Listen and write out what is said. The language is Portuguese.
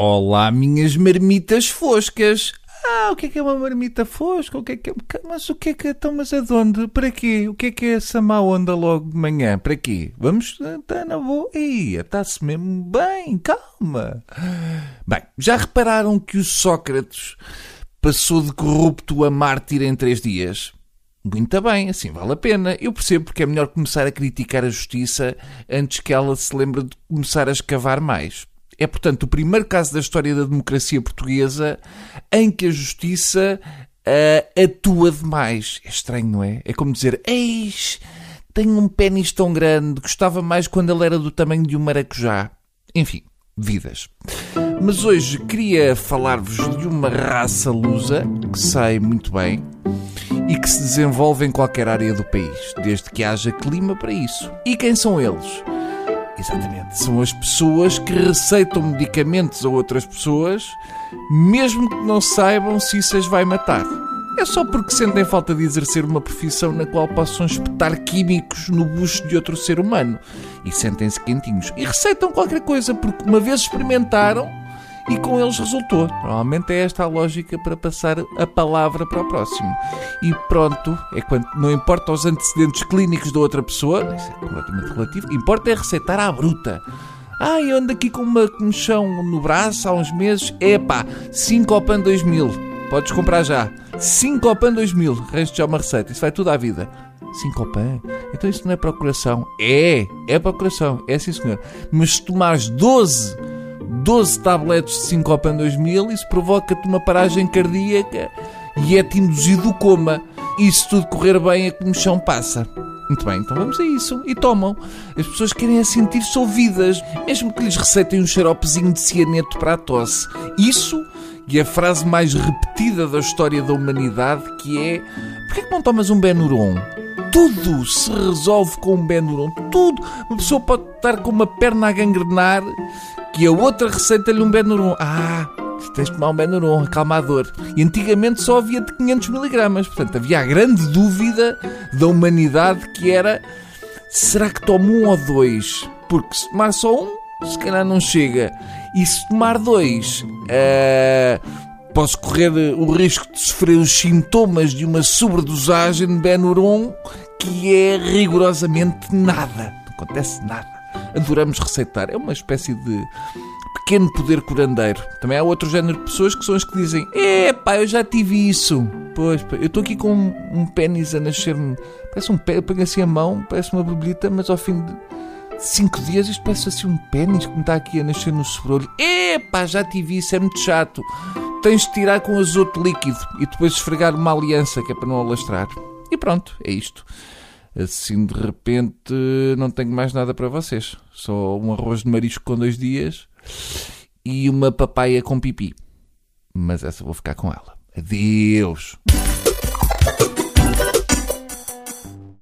Olá, minhas marmitas foscas. Ah, o que é que é uma marmita fosca? O que é que é... Mas o que é que é? Então, mas aonde? Para quê? O que é que é essa má onda logo de manhã? Para quê? Vamos, está na boa. Ia, está-se mesmo bem, calma. Bem, já repararam que o Sócrates passou de corrupto a mártir em três dias? Muito bem, assim vale a pena. Eu percebo porque é melhor começar a criticar a justiça antes que ela se lembre de começar a escavar mais. É, portanto, o primeiro caso da história da democracia portuguesa em que a justiça uh, atua demais. É estranho, não é? É como dizer: Eis, tenho um pênis tão grande, gostava mais quando ele era do tamanho de um maracujá. Enfim, vidas. Mas hoje queria falar-vos de uma raça lusa que sei muito bem e que se desenvolve em qualquer área do país, desde que haja clima para isso. E quem são eles? Exatamente. São as pessoas que receitam medicamentos a outras pessoas, mesmo que não saibam se isso as vai matar. É só porque sentem falta de exercer uma profissão na qual possam espetar químicos no bucho de outro ser humano. E sentem-se quentinhos. E receitam qualquer coisa porque uma vez experimentaram e com eles resultou. Normalmente é esta a lógica para passar a palavra para o próximo. E pronto, é quando não importa os antecedentes clínicos da outra pessoa, isso é completamente relativo, importa é receitar à bruta. Ah, eu ando aqui com uma comichão no braço há uns meses. Epá, 5 Opan 2000. Podes comprar já. 5 Opan 2000. Resto já uma receita. Isso vai tudo à vida. 5 Opan? Então isso não é procuração. É, é procuração. É sim, senhor. Mas se tomares 12 12 tabletes de Sincopan 2000, isso provoca-te uma paragem cardíaca e é-te induzido o coma. E se tudo correr bem, a comichão passa. Muito bem, então vamos a isso. E tomam. As pessoas querem é sentir-se ouvidas, mesmo que lhes receitem um xaropezinho de cianeto para a tosse. Isso e a frase mais repetida da história da humanidade, que é Porquê que não tomas um Benuron? Tudo se resolve com um Benuron. Tudo. Uma pessoa pode estar com uma perna a gangrenar que a outra receita-lhe um Benuron. Ah, tens de tomar um Benuron, acalmador. E antigamente só havia de 500 miligramas. Portanto, havia a grande dúvida da humanidade que era será que tomo um ou dois? Porque se tomar só um, se calhar não chega. E se tomar dois, uh, posso correr o risco de sofrer os sintomas de uma sobredosagem de Benuron que é rigorosamente nada. Não acontece nada adoramos receitar. É uma espécie de pequeno poder curandeiro. Também há outro género de pessoas que são as que dizem: Epá, eu já tive isso. Pois, eu estou aqui com um, um pênis a nascer-me. Parece um pé, eu pego assim a mão, parece uma borboleta, mas ao fim de cinco dias isto parece assim um pênis que me está aqui a nascer no sobrolho. Epá, já tive isso, é muito chato. Tens de tirar com azoto líquido e depois esfregar uma aliança que é para não alastrar. E pronto, é isto assim de repente não tenho mais nada para vocês. Só um arroz de marisco com dois dias e uma papaya com pipi. Mas essa vou ficar com ela. Adeus!